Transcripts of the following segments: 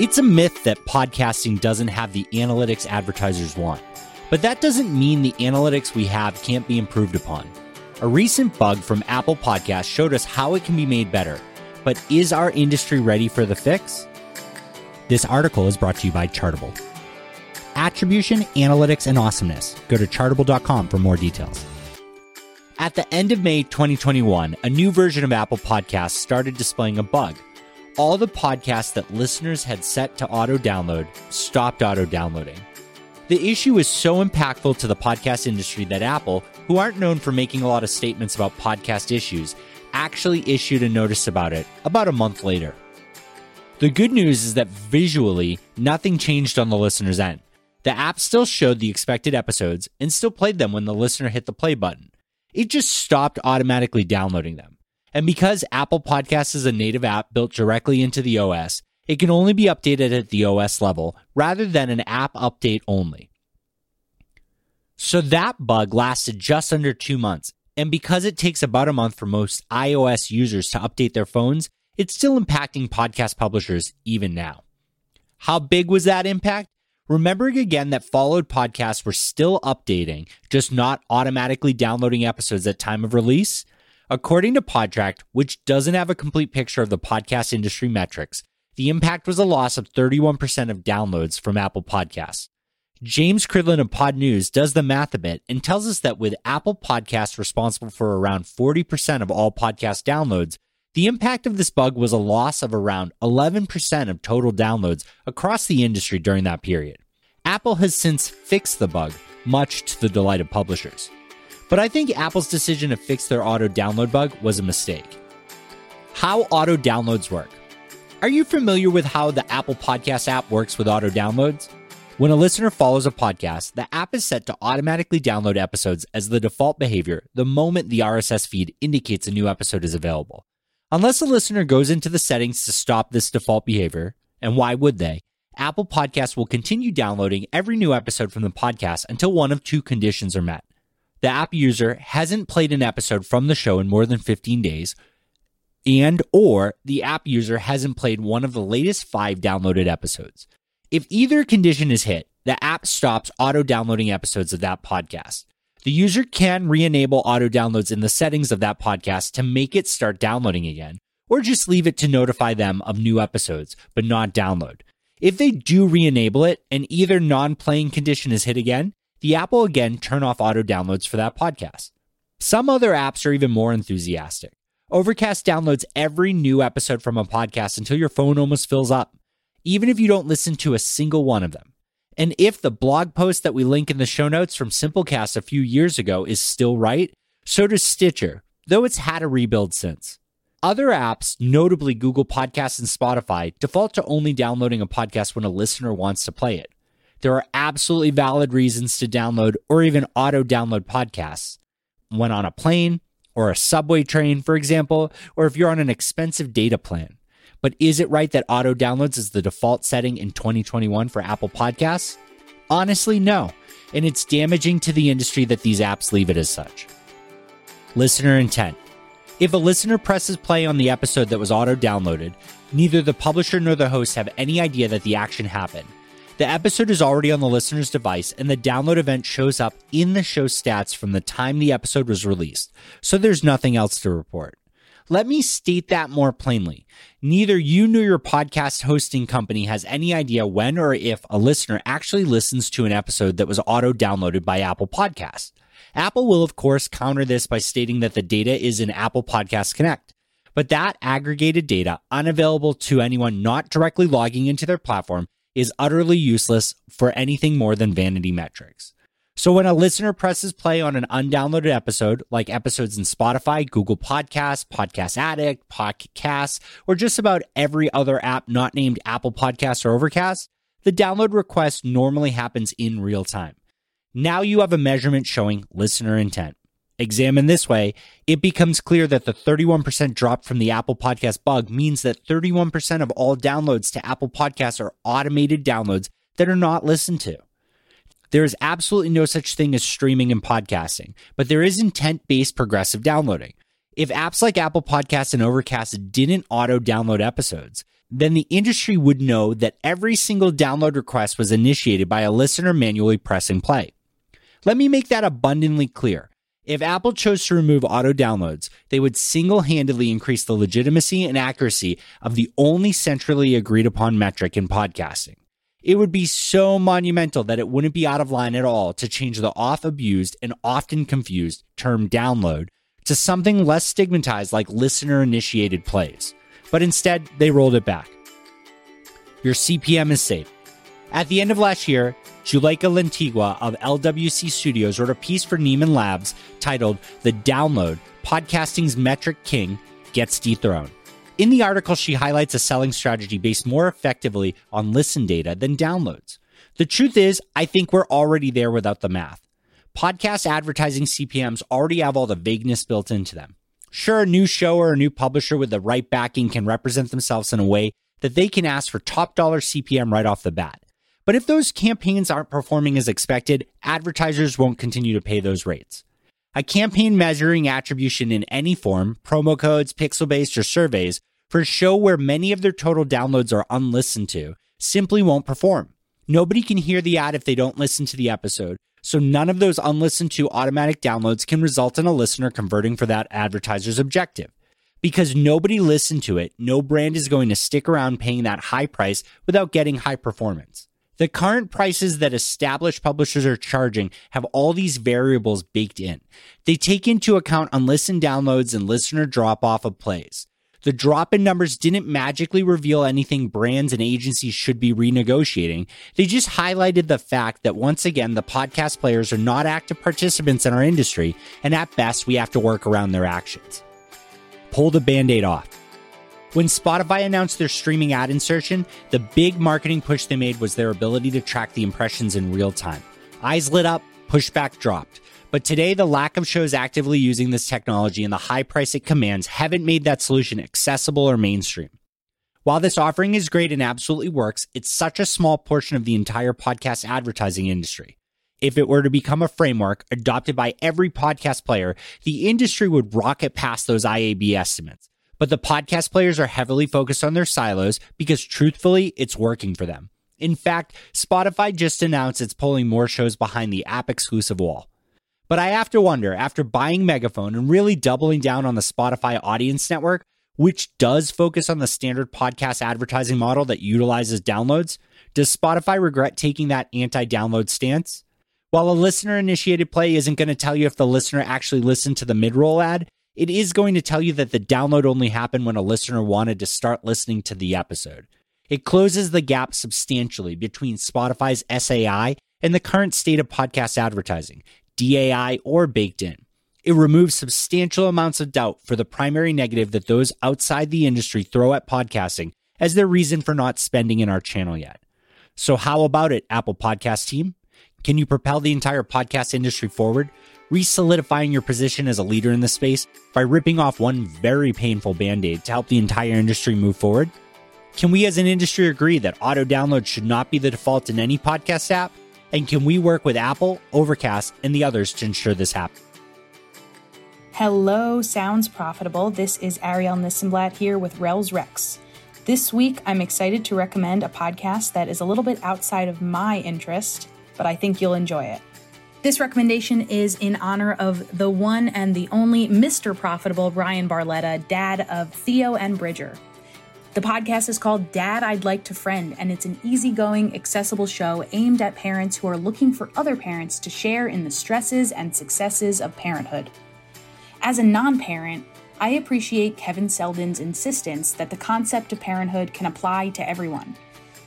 It's a myth that podcasting doesn't have the analytics advertisers want, but that doesn't mean the analytics we have can't be improved upon. A recent bug from Apple Podcasts showed us how it can be made better, but is our industry ready for the fix? This article is brought to you by Chartable. Attribution, analytics, and awesomeness. Go to chartable.com for more details. At the end of May 2021, a new version of Apple Podcasts started displaying a bug all the podcasts that listeners had set to auto download stopped auto downloading. The issue is so impactful to the podcast industry that Apple, who aren't known for making a lot of statements about podcast issues, actually issued a notice about it about a month later. The good news is that visually, nothing changed on the listener's end. The app still showed the expected episodes and still played them when the listener hit the play button. It just stopped automatically downloading them. And because Apple Podcasts is a native app built directly into the OS, it can only be updated at the OS level rather than an app update only. So that bug lasted just under two months. And because it takes about a month for most iOS users to update their phones, it's still impacting podcast publishers even now. How big was that impact? Remembering again that followed podcasts were still updating, just not automatically downloading episodes at time of release, According to Podtrac, which doesn't have a complete picture of the podcast industry metrics, the impact was a loss of 31% of downloads from Apple Podcasts. James Cridland of Podnews does the math a bit and tells us that with Apple Podcasts responsible for around 40% of all podcast downloads, the impact of this bug was a loss of around 11% of total downloads across the industry during that period. Apple has since fixed the bug, much to the delight of publishers. But I think Apple's decision to fix their auto download bug was a mistake. How auto downloads work. Are you familiar with how the Apple Podcast app works with auto downloads? When a listener follows a podcast, the app is set to automatically download episodes as the default behavior the moment the RSS feed indicates a new episode is available. Unless a listener goes into the settings to stop this default behavior, and why would they? Apple Podcasts will continue downloading every new episode from the podcast until one of two conditions are met the app user hasn't played an episode from the show in more than 15 days and or the app user hasn't played one of the latest 5 downloaded episodes. If either condition is hit, the app stops auto downloading episodes of that podcast. The user can re-enable auto downloads in the settings of that podcast to make it start downloading again, or just leave it to notify them of new episodes, but not download. If they do re-enable it and either non-playing condition is hit again, the app will again turn off auto downloads for that podcast. Some other apps are even more enthusiastic. Overcast downloads every new episode from a podcast until your phone almost fills up, even if you don't listen to a single one of them. And if the blog post that we link in the show notes from Simplecast a few years ago is still right, so does Stitcher, though it's had a rebuild since. Other apps, notably Google Podcasts and Spotify, default to only downloading a podcast when a listener wants to play it. There are absolutely valid reasons to download or even auto download podcasts when on a plane or a subway train, for example, or if you're on an expensive data plan. But is it right that auto downloads is the default setting in 2021 for Apple Podcasts? Honestly, no. And it's damaging to the industry that these apps leave it as such. Listener intent. If a listener presses play on the episode that was auto downloaded, neither the publisher nor the host have any idea that the action happened. The episode is already on the listener's device, and the download event shows up in the show stats from the time the episode was released, so there's nothing else to report. Let me state that more plainly. Neither you nor your podcast hosting company has any idea when or if a listener actually listens to an episode that was auto downloaded by Apple Podcasts. Apple will, of course, counter this by stating that the data is in Apple Podcast Connect. But that aggregated data, unavailable to anyone not directly logging into their platform, is utterly useless for anything more than vanity metrics. So when a listener presses play on an undownloaded episode, like episodes in Spotify, Google Podcasts, Podcast Addict, Podcast, or just about every other app not named Apple Podcasts or Overcast, the download request normally happens in real time. Now you have a measurement showing listener intent. Examined this way, it becomes clear that the 31% drop from the Apple Podcast bug means that 31% of all downloads to Apple Podcasts are automated downloads that are not listened to. There is absolutely no such thing as streaming and podcasting, but there is intent based progressive downloading. If apps like Apple Podcasts and Overcast didn't auto download episodes, then the industry would know that every single download request was initiated by a listener manually pressing play. Let me make that abundantly clear. If Apple chose to remove auto downloads, they would single handedly increase the legitimacy and accuracy of the only centrally agreed upon metric in podcasting. It would be so monumental that it wouldn't be out of line at all to change the oft abused and often confused term download to something less stigmatized like listener initiated plays. But instead, they rolled it back. Your CPM is safe. At the end of last year, Juleyka Lantigua of LWC Studios wrote a piece for Nieman Labs titled The Download Podcasting's Metric King Gets Dethroned. In the article, she highlights a selling strategy based more effectively on listen data than downloads. The truth is, I think we're already there without the math. Podcast advertising CPMs already have all the vagueness built into them. Sure, a new show or a new publisher with the right backing can represent themselves in a way that they can ask for top dollar CPM right off the bat. But if those campaigns aren't performing as expected, advertisers won't continue to pay those rates. A campaign measuring attribution in any form, promo codes, pixel based, or surveys, for a show where many of their total downloads are unlistened to, simply won't perform. Nobody can hear the ad if they don't listen to the episode, so none of those unlistened to automatic downloads can result in a listener converting for that advertiser's objective. Because nobody listened to it, no brand is going to stick around paying that high price without getting high performance. The current prices that established publishers are charging have all these variables baked in. They take into account unlistened downloads and listener drop off of plays. The drop in numbers didn't magically reveal anything brands and agencies should be renegotiating. They just highlighted the fact that once again, the podcast players are not active participants in our industry, and at best, we have to work around their actions. Pull the band aid off. When Spotify announced their streaming ad insertion, the big marketing push they made was their ability to track the impressions in real time. Eyes lit up, pushback dropped. But today, the lack of shows actively using this technology and the high price it commands haven't made that solution accessible or mainstream. While this offering is great and absolutely works, it's such a small portion of the entire podcast advertising industry. If it were to become a framework adopted by every podcast player, the industry would rocket past those IAB estimates. But the podcast players are heavily focused on their silos because truthfully, it's working for them. In fact, Spotify just announced it's pulling more shows behind the app exclusive wall. But I have to wonder, after buying Megaphone and really doubling down on the Spotify audience network, which does focus on the standard podcast advertising model that utilizes downloads, does Spotify regret taking that anti download stance? While a listener initiated play isn't going to tell you if the listener actually listened to the mid roll ad, it is going to tell you that the download only happened when a listener wanted to start listening to the episode. It closes the gap substantially between Spotify's SAI and the current state of podcast advertising, DAI, or baked in. It removes substantial amounts of doubt for the primary negative that those outside the industry throw at podcasting as their reason for not spending in our channel yet. So, how about it, Apple Podcast team? Can you propel the entire podcast industry forward, re solidifying your position as a leader in the space by ripping off one very painful band aid to help the entire industry move forward? Can we as an industry agree that auto download should not be the default in any podcast app? And can we work with Apple, Overcast, and the others to ensure this happens? Hello, Sounds Profitable. This is Arielle Nissenblatt here with Rels Rex. This week, I'm excited to recommend a podcast that is a little bit outside of my interest, but I think you'll enjoy it. This recommendation is in honor of the one and the only Mr. Profitable Bryan Barletta, dad of Theo and Bridger. The podcast is called Dad I'd Like to Friend, and it's an easygoing, accessible show aimed at parents who are looking for other parents to share in the stresses and successes of parenthood. As a non parent, I appreciate Kevin Selden's insistence that the concept of parenthood can apply to everyone.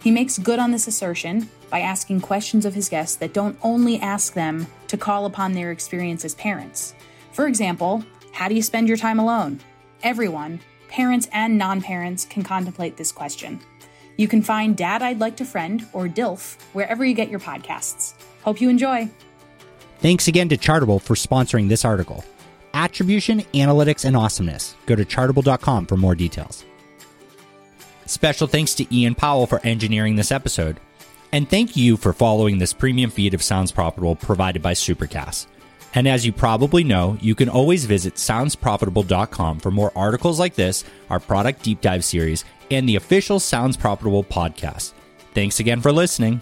He makes good on this assertion by asking questions of his guests that don't only ask them to call upon their experience as parents. For example, how do you spend your time alone? Everyone, parents and non parents can contemplate this question. You can find Dad I'd Like to Friend, or DILF, wherever you get your podcasts. Hope you enjoy. Thanks again to Chartable for sponsoring this article. Attribution, analytics, and awesomeness. Go to chartable.com for more details. Special thanks to Ian Powell for engineering this episode. And thank you for following this premium feed of Sounds Profitable provided by Supercast. And as you probably know, you can always visit soundsprofitable.com for more articles like this, our product deep dive series, and the official Sounds Profitable podcast. Thanks again for listening.